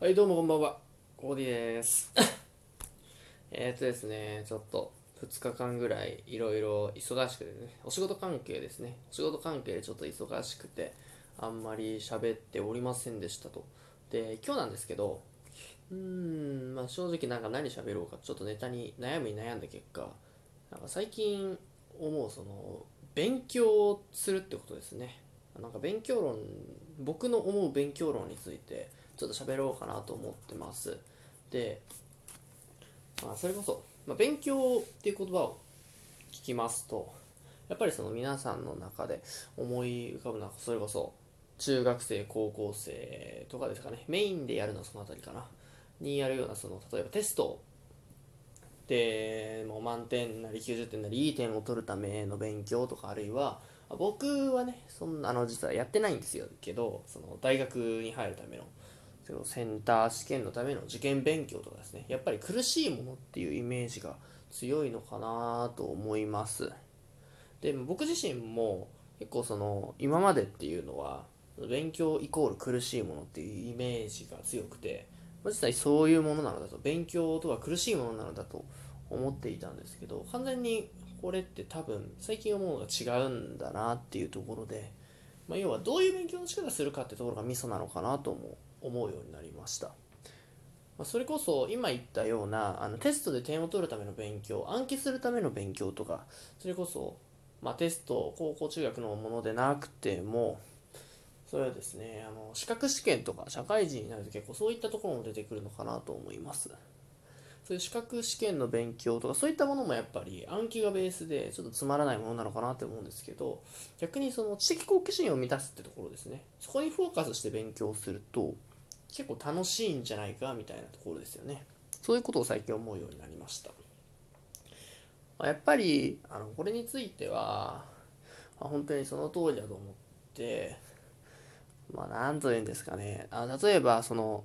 はい、どうもこんばんは。コーディです。えっとですね、ちょっと2日間ぐらいいろいろ忙しくてね、お仕事関係ですね。お仕事関係でちょっと忙しくて、あんまり喋っておりませんでしたと。で、今日なんですけど、うーん、まあ正直なんか何喋ろうか、ちょっとネタに悩みに悩んだ結果、なんか最近思うその、勉強するってことですね。なんか勉強論、僕の思う勉強論について、ちょっと喋ろうかなと思ってます。で、まあ、それこそ、まあ、勉強っていう言葉を聞きますと、やっぱりその皆さんの中で思い浮かぶのは、それこそ中学生、高校生とかですかね、メインでやるのはそのあたりかな、にやるような、その例えばテストでもう満点なり90点なりいい点を取るための勉強とかあるいは僕はねそんなあの実はやってないんですよ。けどその大学に入るためのそのセンター試験のための受験勉強とかですね。やっぱり苦しいものっていうイメージが強いのかなと思います。で僕自身も結構その今までっていうのは勉強イコール苦しいものっていうイメージが強くて実際そういうものなのだと勉強とは苦しいものなのだと思っていたんですけど完全にこれって多分最近思うのが違うんだなっていうところで、まあ、要はどういう勉強の仕方するかってところがミソなのかなとも思うようになりました、それこそ今言ったようなあのテストで点を取るための勉強暗記するための勉強とかそれこそ、まあ、テスト高校中学のものでなくてもそれはですねあの資格試験とか社会人になると結構そういったところも出てくるのかなと思います。そういう資格試験の勉強とかそういったものもやっぱり暗記がベースでちょっとつまらないものなのかなって思うんですけど逆にその知的好奇心を満たすってところですね。そこにフォーカスして勉強すると結構楽しいんじゃないかみたいなところですよね。そういうことを最近思うようになりました。まあやっぱりあのこれについては、まあ、本当にその通りだと思ってまあ何と言うんですかね。あ例えばその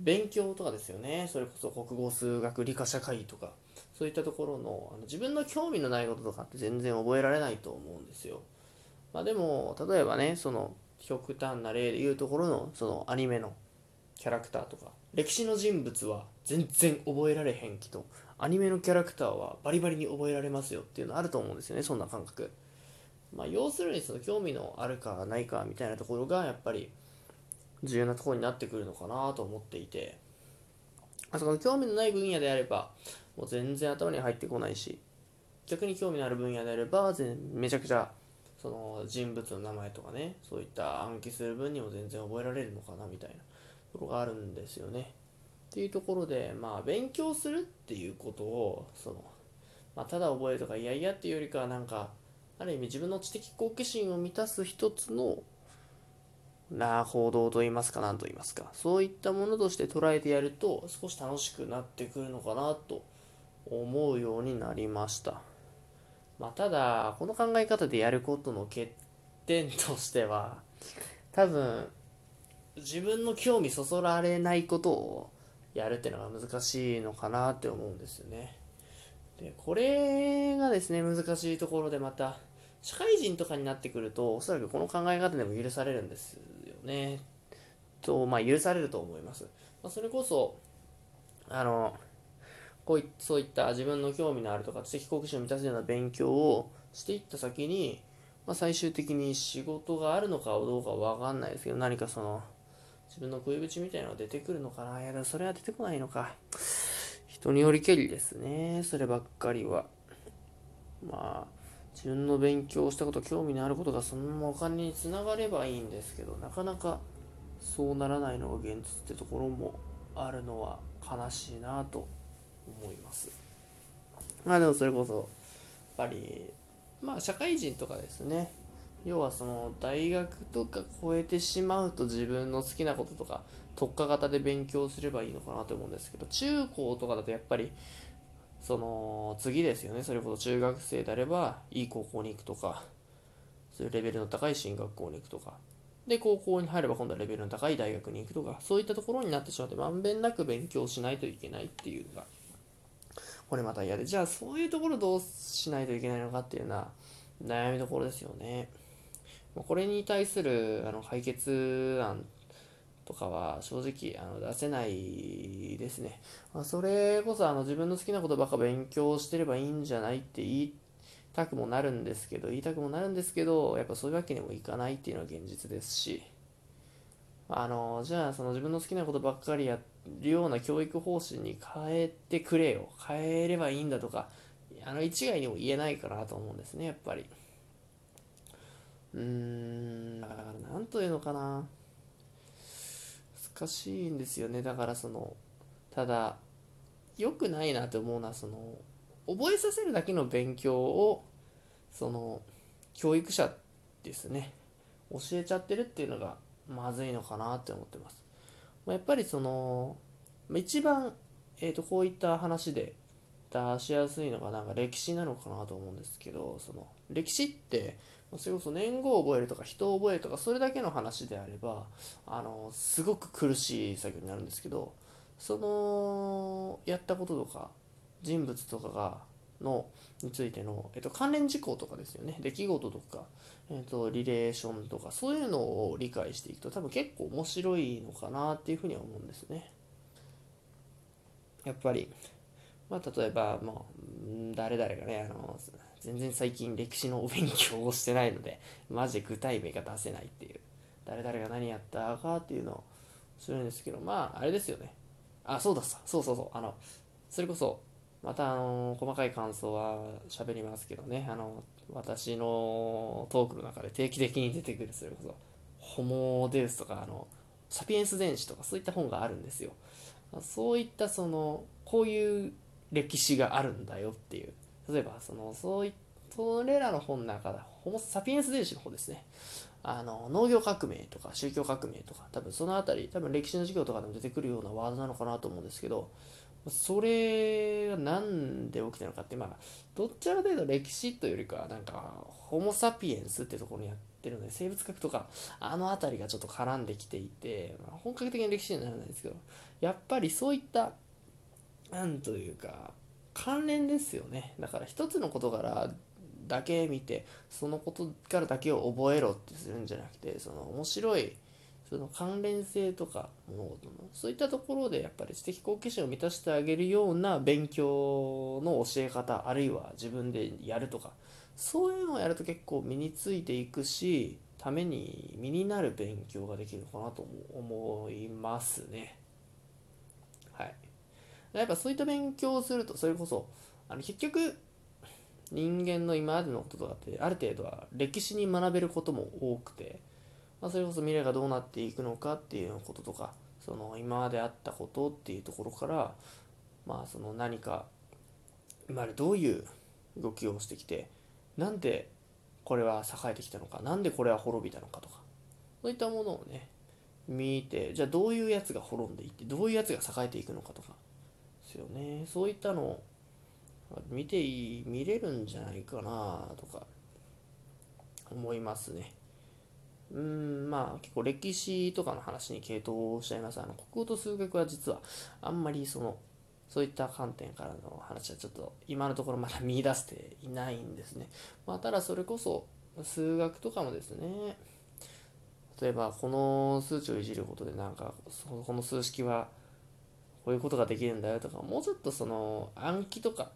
勉強とかですよね。それこそ国語数学理科社会とか。そういったところのあの自分の興味のないこととかって全然覚えられないと思うんですよ。まあでも例えばねその極端な例で言うところのそのアニメのキャラクターとか歴史の人物は全然覚えられへんけどアニメのキャラクターはバリバリに覚えられますよっていうのあると思うんですよねそんな感覚。まあ要するにその興味のあるかないかみたいなところがやっぱり重要なところになってくるのかなと思っていて。あその興味のない分野であればもう全然頭に入ってこないし逆に興味のある分野であればめちゃくちゃその人物の名前とかねそういった暗記する分にも全然覚えられるのかなみたいなところがあるんですよね。っていうところでまあ勉強するっていうことをその、まあ、ただ覚えるとかいやいやっていうよりかはなんかある意味自分の知的好奇心を満たす一つのな行動といいますか何と言いますかそういったものとして捉えてやると少し楽しくなってくるのかなと思うようになりました。まあただこの考え方でやることの欠点としては多分自分の興味そそられないことをやるっていうのが難しいのかなって思うんですよね。でこれがですね難しいところでまた社会人とかになってくるとおそらくこの考え方でも許されるんですよね。とまあ許されると思います、まあ、それこそあのこういそういった自分の興味のあるとか知的好奇心を満たすような勉強をしていった先に、まあ、最終的に仕事があるのかどうかは分かんないですけど何かその自分の食い口みたいなのが出てくるのかな。いやでもそれは出てこないのか。人によりけりですね。そればっかりは。まあ自分の勉強をしたこと興味のあることがそのままお金につながればいいんですけどなかなかそうならないのが現実ってところもあるのは悲しいなと思います。まあでもそれこそやっぱりまあ社会人とかですね。要はその大学とか超えてしまうと自分の好きなこととか特化型で勉強すればいいのかなと思うんですけど中高とかだとやっぱりその次ですよね。それこそ中学生であればいい高校に行くとかそういうレベルの高い進学校に行くとか。で高校に入れば今度はレベルの高い大学に行くとかそういったところになってしまってまんべんなく勉強しないといけないっていうのがこれまた嫌で。じゃあそういうところどうしないといけないのかっていうのは悩みどころですよね。これに対するあの解決案とかは正直あの出せないですね。まあ、それこそあの自分の好きなことばっか勉強してればいいんじゃないって言いたくもなるんですけど、言いたくもなるんですけど、やっぱそういうわけにもいかないっていうのは現実ですし、あの、じゃあその自分の好きなことばっかりやるような教育方針に変えてくれよ。変えればいいんだとか、あの一概にも言えないかなと思うんですね、やっぱり。うーん、だからなんというのかな。難しいんですよね。だからその、ただ、良くないなって思うのは、その、覚えさせるだけの勉強を、その、教育者ですね、教えちゃってるっていうのがまずいのかなって思ってます。やっぱりその、一番、え、ー、と、こういった話で出しやすいのがなんか歴史なのかなと思うんですけど、その、歴史って、それこそ年号を覚えるとか人を覚えるとかそれだけの話であればあのすごく苦しい作業になるんですけどそのやったこととか人物とかがのについての、えっと、関連事項とかですよね出来事とか、えっと、リレーションとかそういうのを理解していくと多分結構面白いのかなっていうふうには思うんですねやっぱりまあ例えば、まあ、誰々がねあの全然最近歴史のお勉強をしてないので、マジで具体名が出せないっていう、誰々が何やったかっていうのをするんですけど、まあ、あれですよね。あ、そうだ、そうそうそう、あの、それこそ、また、あの、細かい感想は喋りますけどね、あの、私のトークの中で定期的に出てくる、それこそ、ホモデウスとか、あの、サピエンス全史とか、そういった本があるんですよ。そういった、その、こういう歴史があるんだよっていう。例えばそのそういそれらの本の中でホモ・サピエンス電子の方ですね。あの農業革命とか宗教革命とか多分その辺り多分歴史の授業とかでも出てくるようなワードなのかなと思うんですけどそれが何で起きたのかってまあどっちら程度歴史というよりかはなんかホモ・サピエンスってところにやってるので生物学とかあの辺りがちょっと絡んできていて、まあ、本格的な歴史にはならないですけどやっぱりそういったなんというか関連ですよね。だから一つの事柄だけ見てそのことからだけを覚えろってするんじゃなくてその面白いその関連性とか物事のそういったところでやっぱり知的好奇心を満たしてあげるような勉強の教え方あるいは自分でやるとかそういうのをやると結構身についていくしために身になる勉強ができるのかなと思いますね。はい。やっぱそういった勉強をするとそれこそあの結局人間の今までのこととかってある程度は歴史に学べることも多くて、まあ、それこそ未来がどうなっていくのかっていうこととかその今まであったことっていうところからまあその何か今までどういう動きをしてきてなんでこれは栄えてきたのかなんでこれは滅びたのかとかそういったものをね見てじゃあどういうやつが滅んでいってどういうやつが栄えていくのかとかですよね。そういったのを見ていい見れるんじゃないかなとか思いますね。うんまあ結構歴史とかの話に傾倒しちゃいますあの国語と数学は実はあんまりそのそういった観点からの話はちょっと今のところまだ見出していないんですね。まあ、ただそれこそ数学とかもですね、例えばこの数値をいじることでなんかこの数式はこういうことができるんだよとかもうちょっとその暗記とか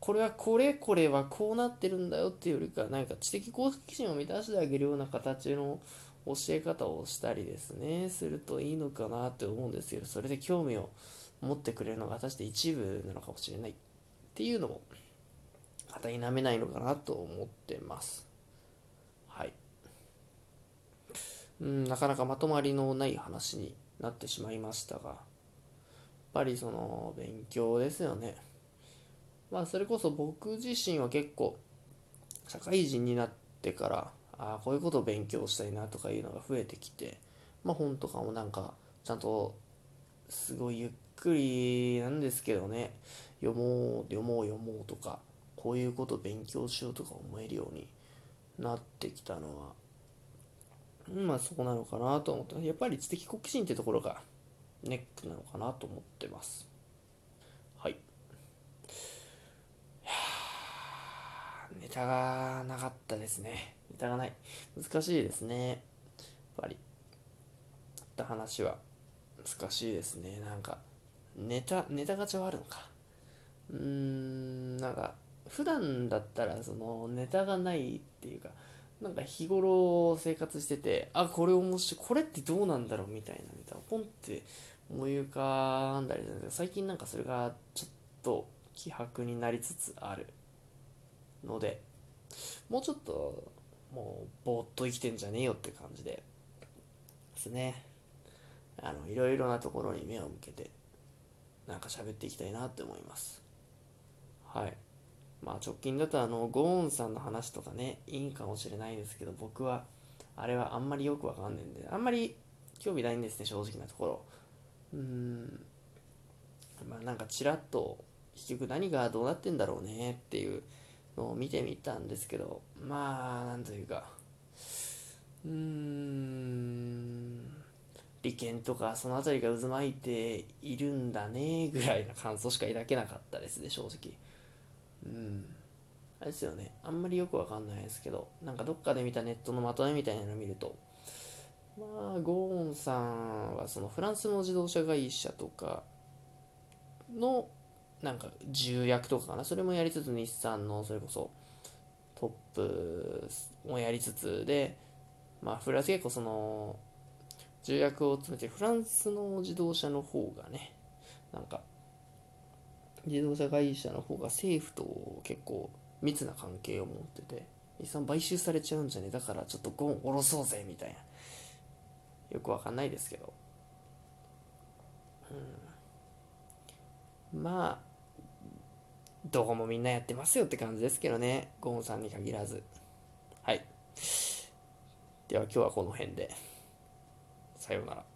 これはこれこれはこうなってるんだよっていうよりか何か知的好奇心を満たしてあげるような形の教え方をしたりですねするといいのかなって思うんですけどそれで興味を持ってくれるのが果たして一部なのかもしれないっていうのもまた否めないのかなと思ってますはいうんなかなかまとまりのない話になってしまいましたがやっぱりその勉強ですよね。まあそれこそ僕自身は結構社会人になってからああこういうことを勉強したいなとかいうのが増えてきてまあ本とかもなんかちゃんとすごいゆっくりなんですけどね読もう読もう読もうとかこういうこと勉強しようとか思えるようになってきたのはまあそこなのかなと思ってやっぱり知的好奇心ってところがネックなのかなと思ってます。はい。いやネタがなかったですね。ネタがない。難しいですね。やっぱり。った話は難しいですねなんかネタネタガチャはあるのかうーんなんか普段だったらそのネタがないっていうかなんか日頃生活しててあこれ面白いこれってどうなんだろうみたいなネタをポンって思い浮かんだりするんですけど最近なんかそれがちょっと希薄になりつつあるのでもうちょっともうぼーっと生きてんじゃねえよって感じでですね。あのいろいろなところに目を向けてなんか喋っていきたいなって思います。はい。まあ直近だとあのゴーンさんの話とかねいいかもしれないですけど僕はあれはあんまりよくわかんないんであんまり興味ないんですね正直なところ。うーん。まあなんかちらっと結局何がどうなってんだろうねっていうのを見てみたんですけどまあなんというかうーん利権とかその辺りが渦巻いているんだねぐらいな感想しか抱けなかったですね正直。うん。あれですよね。あんまりよくわかんないですけどなんかどっかで見たネットのまとめみたいなのを見るとまあゴーンさんはそのフランスの自動車会社とかのなんか重役とかかな？それもやりつつ日産のそれこそトップもやりつつでまあフランス結構その重役を詰めてフランスの自動車の方がねなんか自動車会社の方が政府と結構密な関係を持ってて日産買収されちゃうんじゃね？だからちょっとゴン下ろそうぜみたいな。よくわかんないですけど。うん。まあどこもみんなやってますよって感じですけどね。ゴンさんに限らず。はい。では今日はこの辺で。さようなら。